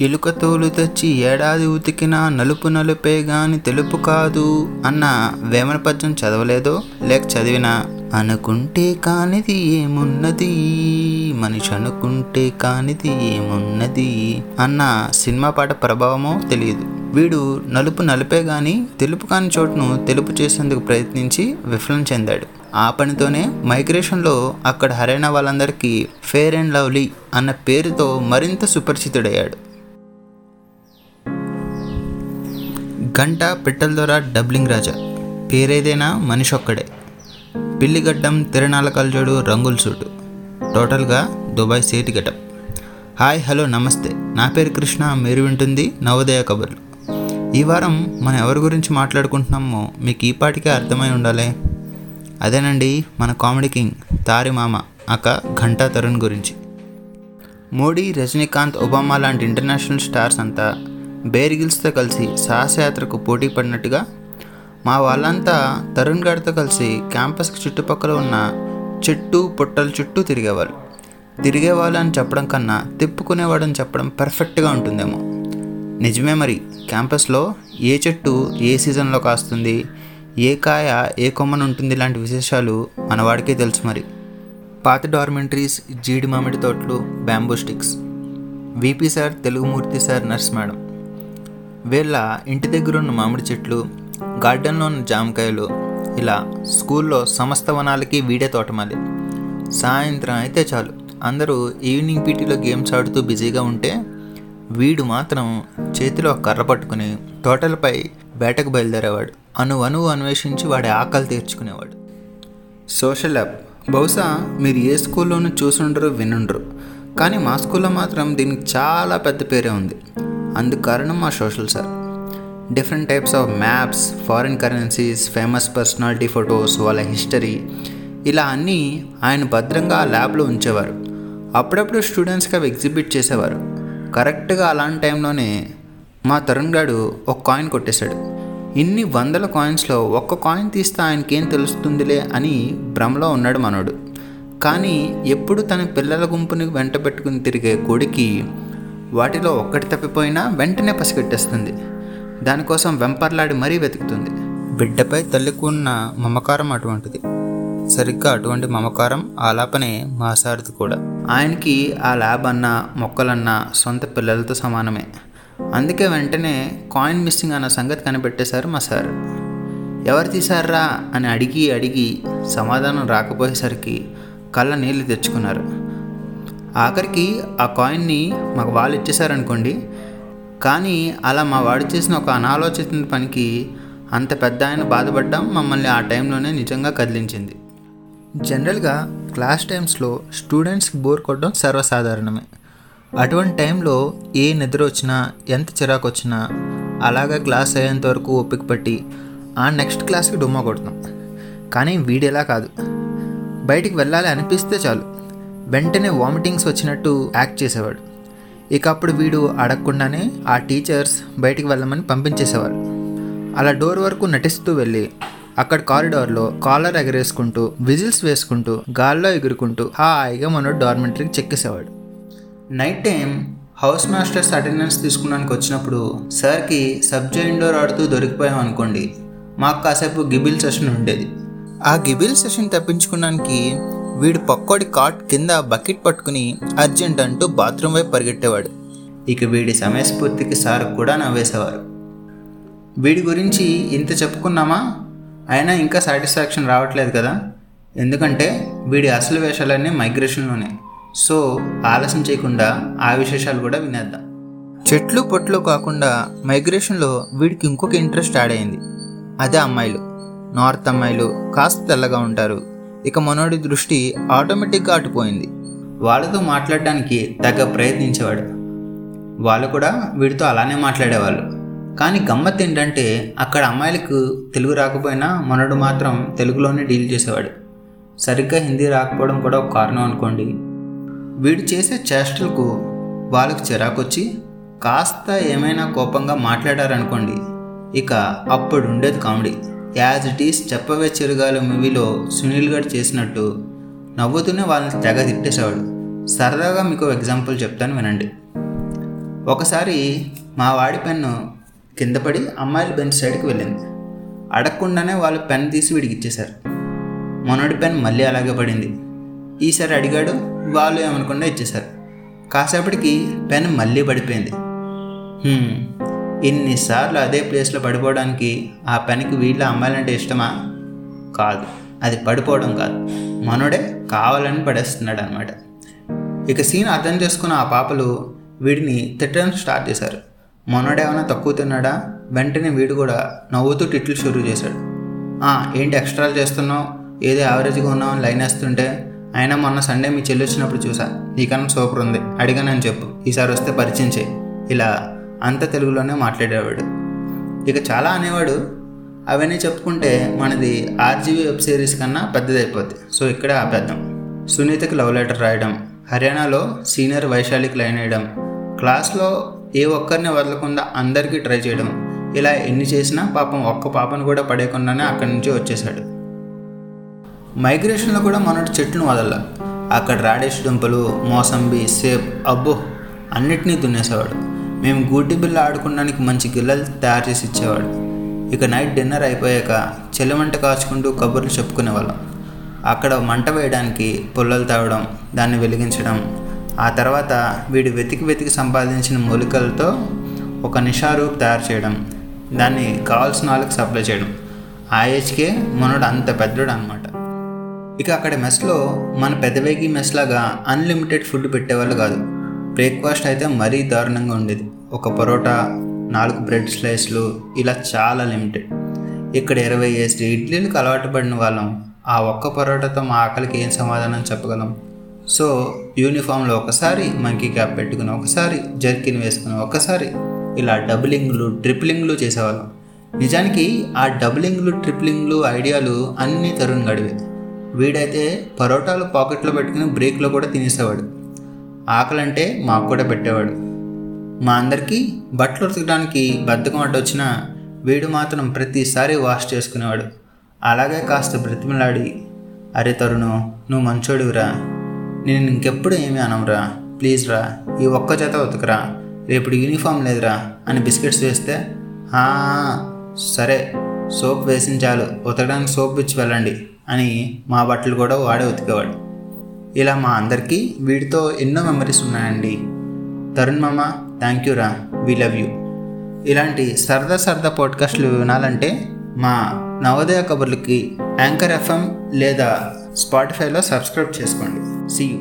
ఎలుక తోలు తెచ్చి ఏడాది ఉతికినా నలుపు నలుపే గాని తెలుపు కాదు అన్న వేమన పద్యం చదవలేదో? లేక చదివినా? అనుకుంటే కానిది ఏమున్నది? మనిషి అనుకుంటే కానిది ఏమున్నది? అన్న సినిమా పాట ప్రభావమో తెలియదు. వీడు నలుపు నలిపే గాని తెలుపు కాని చోటును తెలుపు చేసేందుకు ప్రయత్నించి విఫలం చెందాడు. ఆ పనితోనే మైగ్రేషన్లో అక్కడ హరైన వాళ్ళందరికీ ఫేర్ అండ్ లవ్లీ అన్న పేరుతో మరింత సుపరిచితుడయ్యాడు. గంట పిట్టల ద్వారా డబ్లింగ్ రాజా. పేరేదైనా మనిషి ఒక్కడే పిల్లిగడ్డం తిరణాల కల్జోడు రంగుల సూటు. టోటల్గా దుబాయ్ సేటి గెటప్ హాయ్ హలో నమస్తే. నా పేరు కృష్ణ మీరు వింటుంది నవోదయ కబుర్లు. ఈ వారం మనం ఎవరి గురించి మాట్లాడుకుంటున్నామో మీకు ఈ పాటికే అర్థమై ఉండాలి. అదేనండి మన కామెడీ కింగ్ తారి మామ అక్క ఘంటా తరుణ్ గురించి. మోడీ రజనీకాంత్ ఒబామా లాంటి ఇంటర్నేషనల్ స్టార్స్ అంతా బేరిగిల్స్తో కలిసి సాహసయాత్రకు పోటీ పడినట్టుగా మా వాళ్ళంతా తరుణ్ గారితో కలిసి క్యాంపస్కి చుట్టుపక్కల ఉన్న చెట్టు పుట్టల చుట్టూ తిరిగేవాళ్ళు. తిరిగేవాళ్ళు అని చెప్పడం కన్నా తిప్పుకునేవాడని చెప్పడం పర్ఫెక్ట్గా ఉంటుందేమో. నిజమే మరి క్యాంపస్లో ఏ చెట్టు ఏ సీజన్లో కాస్తుంది ఏ కాయ ఏ కొమ్మను ఉంటుంది ఇలాంటి విశేషాలు మనవాడికే తెలుసు మరి. పాత డార్మెంటరీస్ జీడి మామిడి తోటలు bamboo sticks VP sir Telugumurthy sir nurse madam వీళ్ళ ఇంటి దగ్గర ఉన్న మామిడి చెట్లు గార్డెన్లో ఉన్న జామకాయలు ఇలా స్కూల్లో సమస్త వనాలకి వీడే తోటమాలి. సాయంత్రం అయితే చాలు. అందరూ ఈవినింగ్ పీటీలో గేమ్స్ ఆడుతూ బిజీగా ఉంటే వీడు మాత్రం చేతిలో కర్ర పట్టుకుని తోటలపై వేటకు బయలుదేరేవాడు. అను అణువు అన్వేషించి వాడి ఆకలి తీర్చుకునేవాడు. Social app. బహుశా మీరు ఏ స్కూల్లోనూ చూసుండరు వినుండరు. కానీ మా స్కూల్లో మాత్రం దీనికి చాలా పెద్ద పేరే ఉంది. అందుకు కారణం మా social sir. Different types of maps foreign currencies famous personality photos వాళ్ళ హిస్టరీ ఇలా అన్నీ ఆయన భద్రంగా ఆ ల్యాబ్లో ఉంచేవారు. అప్పుడప్పుడు స్టూడెంట్స్కి అవి ఎగ్జిబిట్ చేసేవారు. కరెక్ట్గా అలాంటి టైంలోనే మా తరుణ్ గాడు ఒక కాయిన్ కొట్టేశాడు. ఇన్ని వందల కాయిన్స్లో ఒక్క కాయిన్ తీస్తే ఆయనకేం తెలుస్తుందిలే అని భ్రమలో ఉన్నాడు మనోడు. కానీ ఎప్పుడు తన పిల్లల గుంపుని వెంట పెట్టుకుని తిరిగే కొడుకి వాటిలో ఒక్కటి తప్పిపోయినా వెంటనే పసిగట్టేస్తుంది. దానికోసం వెంపర్లాడి మరీ వెతుకుతుంది. బిడ్డపై తల్లికి ఉన్న మమకారం అటువంటిది. సరిగ్గా అటువంటి మమకారం ఆలాపనే మా సార్ది కూడా. ఆయనకి ఆ ల్యాబ్ అన్నా మొక్కలన్నా సొంత పిల్లలతో సమానమే. అందుకే వెంటనే కాయిన్ మిస్సింగ్ అన్న సంగతి కనిపెట్టేశారు మా సార్. ఎవరు తీశారా అని అడిగి అడిగి సమాధానం రాకపోయేసరికి కళ్ళ నీళ్ళు తెచ్చుకున్నారు. ఆఖరికి ఆ కాయిన్ని మాకు వాళ్ళు ఇచ్చేసారనుకోండి కానీ అలా మా వాడు చేసిన ఒక అనాలోచిత పనికి అంత పెద్ద ఆయన బాధపడ్డం మమ్మల్ని ఆ టైంలోనే నిజంగా కదిలించింది. జనరల్గా క్లాస్ టైమ్స్లో స్టూడెంట్స్కి బోర్ కొట్టడం సర్వసాధారణమే. అటువంటి టైంలో ఏ నిద్ర వచ్చినా ఎంత చిరాకు వచ్చినా అలాగా క్లాస్ అయ్యేంత వరకు ఓపిక పట్టి ఆ నెక్స్ట్ క్లాస్కి డుమ్మా కొడతాం కానీ వీడెలా కాదు. బయటికి వెళ్ళాలి అనిపిస్తే చాలు. వెంటనే వామిటింగ్స్ వచ్చినట్టు యాక్ట్ చేసేవాడు. ఇక అప్పుడు వీడు అడగకుండానే ఆ టీచర్స్ బయటికి వెళ్ళమని పంపించేసేవారు. అలా డోర్ వరకు నటిస్తూ వెళ్ళి అక్కడ కారిడార్లో కాలర్ ఎగరేసుకుంటూ విజిల్స్ వేసుకుంటూ గాల్లో ఎగురుకుంటూ హాయిగా మన డార్మెంటరీకి చెక్కేసేవాడు. Night time house masters attendance తీసుకోవడానికి వచ్చినప్పుడు సార్కి సబ్జా ఇండోర్ ఆడుతూ దొరికిపోయాం అనుకోండి మాకు కాసేపు గిబిల్ సెషన్ ఉండేది. ఆ గిబిల్ సెషన్ తప్పించుకున్నానికి వీడు పక్కోడి కాట్ కింద బకెట్ పట్టుకుని అర్జెంట్ అంటూ బాత్రూమ్ వైపు పరిగెట్టేవాడు. ఇక వీడి సమయస్ఫూర్తికి సార్ కూడా నవ్వేసేవారు. వీడి గురించి ఇంత చెప్పుకున్నామా? అయినా ఇంకా సాటిస్ఫాక్షన్ రావట్లేదు కదా? ఎందుకంటే వీడి అసలు వేషాలన్నీ మైగ్రేషన్లోనే. సో ఆలస్యం చేయకుండా ఆ విశేషాలు కూడా వినేద్దాం. చెట్లు పొట్లు కాకుండా మైగ్రేషన్లో వీడికి ఇంకొక ఇంట్రెస్ట్ యాడ్ అయింది. అదే అమ్మాయిలు. నార్త్ అమ్మాయిలు కాస్త తెల్లగా ఉంటారు. ఇక మనోడి దృష్టి ఆటోమేటిక్గా అటుపోయింది. వాళ్ళతో మాట్లాడడానికి తగ్గ ప్రయత్నించేవాడు. వాళ్ళు కూడా వీడితో అలానే మాట్లాడేవాళ్ళు. కానీ గమ్మత్ ఏంటంటే అక్కడ అమ్మాయిలకు తెలుగు రాకపోయినా మనోడు మాత్రం తెలుగులోనే డీల్ చేసేవాడు. సరిగ్గా హిందీ రాకపోవడం కూడా ఒక కారణం అనుకోండి. వీడు చేసే చేష్టలకు వాళ్ళకి చిరాకొచ్చి కాస్త ఏమైనా కోపంగా మాట్లాడారనుకోండి ఇక అప్పుడు ఉండేది కామెడీ. యాజ్ ఇట్ ఈస్ చెప్పవే చిరుగాలు మూవీలో సునీల్ గడ్ చేసినట్టు నవ్వుతూనే వాళ్ళని తెగ తిట్టేసేవాడు. సరదాగా మీకు ఎగ్జాంపుల్ చెప్తాను వినండి. ఒకసారి మా వాడి పెన్ను కింద పడి అమ్మాయిల బెంచ్ సైడ్కి వెళ్ళింది. అడగకుండానే వాళ్ళు పెన్ తీసి వీడికి ఇచ్చేశారు. మొన్నటి పెన్ మళ్ళీ అలాగే పడింది. ఈసారి అడిగాడు వాళ్ళు ఏమనకుండా ఇచ్చేశారు. కాసేపటికి పెన్ మళ్ళీ పడిపోయింది. ఇన్నిసార్లు అదే ప్లేస్లో పడిపోవడానికి ఆ పనికి వీళ్ళ అమ్మాయిలంటే ఇష్టమా? కాదు. అది పడిపోవడం కాదు. మనోడే కావాలని పడేస్తున్నాడు అనమాట ఇక సీన్ అర్థం చేసుకున్న ఆ పాపలు వీడిని తిట్టడం స్టార్ట్ చేశారు. మనోడేమైనా తక్కువ తిన్నాడా? వెంటనే వీడు కూడా నవ్వుతూ టిట్లు షురూ చేశాడు. ఏంటి ఎక్స్ట్రాలు చేస్తున్నావు? ఏదో యావరేజ్గా ఉన్నామని లైన్ వేస్తుంటే అయినా మొన్న సండే మీ చెల్లి వచ్చినప్పుడు చూసా. నీకన్నా సూపర్ ఉంది. అడిగానని చెప్పు. ఈసారి వస్తే పరిచయం చేయి. ఇలా అంత తెలుగులోనే మాట్లాడేవాడు. ఇక చాలా అనేవాడు అవన్నీ చెప్పుకుంటే మనది ఆర్జీవీ వెబ్ సిరీస్ కన్నా పెద్దదైపోద్ది. సో ఇక్కడే ఆపేద్దాం. సునీతకి లవ్ లెటర్ రాయడం హర్యానాలో సీనియర్ వైశాలికి లైన్ వేయడం క్లాస్లో ఏ ఒక్కరిని వదలకుండా అందరికీ ట్రై చేయడం ఇలా ఎన్ని చేసినా పాపం ఒక్క పాపను కూడా పడేయకుండానే అక్కడి నుంచి వచ్చేసాడు మైగ్రేషన్లో కూడా మనటి చెట్లను వదల అక్కడ రాడేష్ దుంపలు మోసంబి సేబ్ అబ్బో అన్నిటినీ దున్నేసేవాడు. మేము గూటి బిల్ల ఆడుకోవడానికి మంచి గిల్లలు తయారు చేసి ఇచ్చేవాడు. ఇక నైట్ డిన్నర్ అయిపోయాక చెలిమంట కాచుకుంటూ కబుర్లు చెప్పుకునేవాళ్ళం. అక్కడ మంట వేయడానికి పుల్లలు తాగడం దాన్ని వెలిగించడం ఆ తర్వాత వీడు వెతికి వెతికి సంపాదించిన మూలికలతో ఒక నిషారూప్ తయారు చేయడం దాన్ని కావాల్సిన వాళ్ళకి సప్లై చేయడం. ఆ ఏజ్కే మనోడు అంత పెద్దోడు అనమాట ఇక అక్కడ మెస్లో మన పెదవేగి మెస్ లాగా అన్లిమిటెడ్ ఫుడ్ పెట్టేవాళ్ళు కాదు. బ్రేక్ఫాస్ట్ అయితే మరీ దారుణంగా ఉండేది. ఒక పరోటా నాలుగు బ్రెడ్ స్లైస్లు ఇలా చాలా లిమిటెడ్. ఇక్కడ ఇరవై వేసి ఇడ్లీలకు అలవాటు పడిన వాళ్ళం. ఆ ఒక్క పరోటాతో మా ఆకలికి ఏం సమాధానం చెప్పగలం? సో యూనిఫామ్లో ఒకసారి మంకీ క్యాప్ పెట్టుకుని ఒకసారి జర్కిన్ వేసుకుని ఒకసారి ఇలా డబులింగ్లు ట్రిప్లింగ్లు చేసేవాళ్ళం. నిజానికి ఆ డబులింగ్లు ట్రిప్లింగ్లు ఐడియాలు అన్నీ తరుణ్ గడివే. వీడైతే పరోటాలు పాకెట్లో పెట్టుకుని బ్రేక్లో కూడా తినేసేవాడు. ఆకలంటే మాకు కూడా పెట్టేవాడు. మా అందరికీ బట్టలు ఉతకడానికి బద్ధకం అడ్డొచ్చినా వీడు మాత్రం ప్రతిసారి వాష్ చేసుకునేవాడు. అలాగే కాస్త బ్రతిమలాడి అరే తరుణు నువ్వు మంచోడివిరా. నేను ఇంకెప్పుడు ఏమీ అనవరా. ప్లీజ్ రా ఈ ఒక్క జత ఉతకరా. రేపు యూనిఫామ్ లేదురా అని బిస్కెట్స్ వేస్తే "ఆ, సరే సోప్ వేసిన చాలు. ఉతకడానికి సోప్ ఇచ్చి వెళ్ళండి అని మా బట్టలు కూడా వాడే ఉతికేవాడు. ఇలా మా అందరికీ వీడితో ఎన్నో మెమరీస్ ఉన్నాయండి. తరుణ్ మామ థ్యాంక్ యూ రా. వి లవ్ యూ ఇలాంటి సరదా సరదా పాడ్కాస్ట్లు వినాలంటే మా నవోదయ కబుర్లకి యాంకర్ ఎఫ్ఎం లేదా స్పాటిఫైలో సబ్స్క్రైబ్ చేసుకోండి. See you